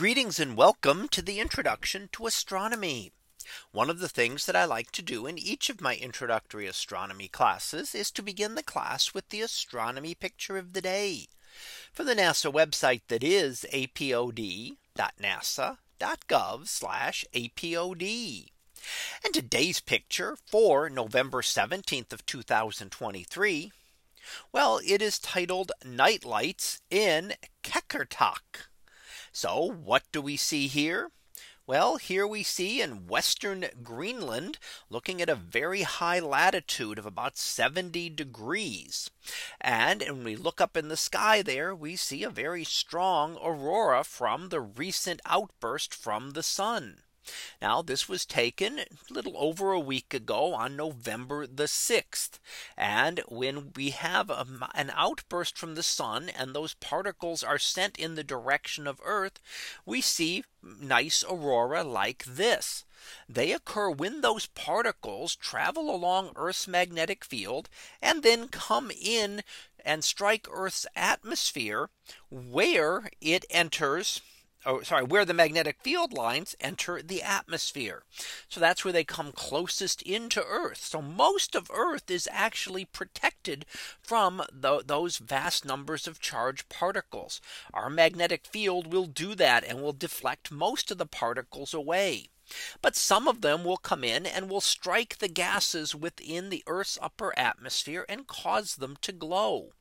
Greetings and welcome to the introduction to astronomy. One of the things that I like to do in each of my introductory astronomy classes is to begin the class with the astronomy picture of the day from the NASA website that is apod.nasa.gov apod. And today's picture for November 17th of 2023. Well, it is titled Night Lights in Qeqertaq. So what do we see here? Well, here we see in western Greenland looking at a very high latitude of about 70 degrees. And when we look up in the sky there, we see a very strong aurora from the recent outburst from the sun. Now this was taken a little over a week ago on November the 6th. And when we have a, an outburst from the sun and those particles are sent in the direction of Earth, we see nice aurora like this. They occur when those particles travel along Earth's magnetic field and then come in and strike Earth's atmosphere where it enters oh, sorry, where the magnetic field lines enter the atmosphere. So that's where they come closest into Earth. So most of Earth is actually protected from the, those vast numbers of charged particles. Our magnetic field will do that and will deflect most of the particles away. But some of them will come in and will strike the gases within the Earth's upper atmosphere and cause them to glow.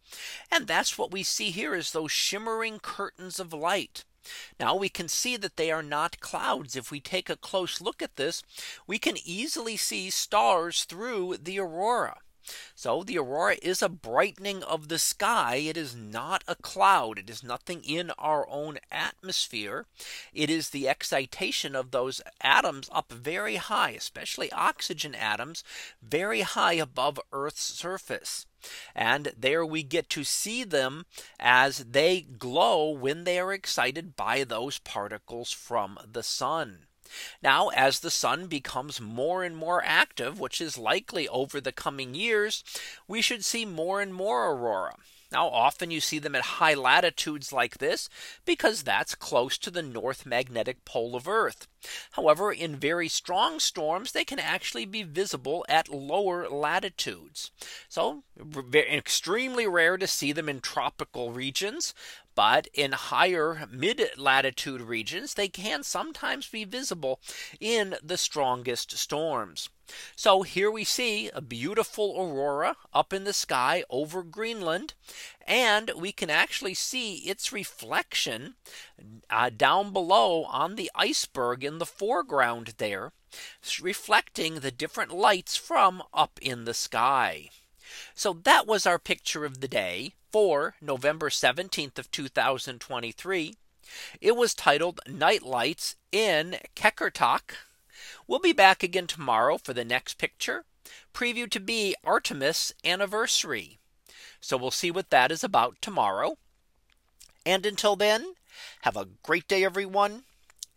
And that's what we see here is those shimmering curtains of light. Now we can see that they are not clouds. If we take a close look at this, we can easily see stars through the aurora. So the aurora is a brightening of the sky. It is not a cloud. It is nothing in our own atmosphere. It is the excitation of those atoms up very high, especially oxygen atoms very high above Earth's surface. And there we get to see them as they glow when they are excited by those particles from the sun. Now as the sun becomes more and more active, which is likely over the coming years, we should see more and more aurora. Now often you see them at high latitudes like this because that's close to the north magnetic pole of Earth. However, in very strong storms, they can actually be visible at lower latitudes. So extremely rare to see them in tropical regions. But in higher mid latitude regions, they can sometimes be visible in the strongest storms. So here we see a beautiful aurora up in the sky over Greenland. And we can actually see its reflection uh, down below on the iceberg in the foreground there, reflecting the different lights from up in the sky. So that was our picture of the day for November 17th of 2023. It was titled Night Lights in Qeqertaq We'll be back again tomorrow for the next picture preview to be Artemis anniversary. So we'll see what that is about tomorrow. And until then, have a great day, everyone.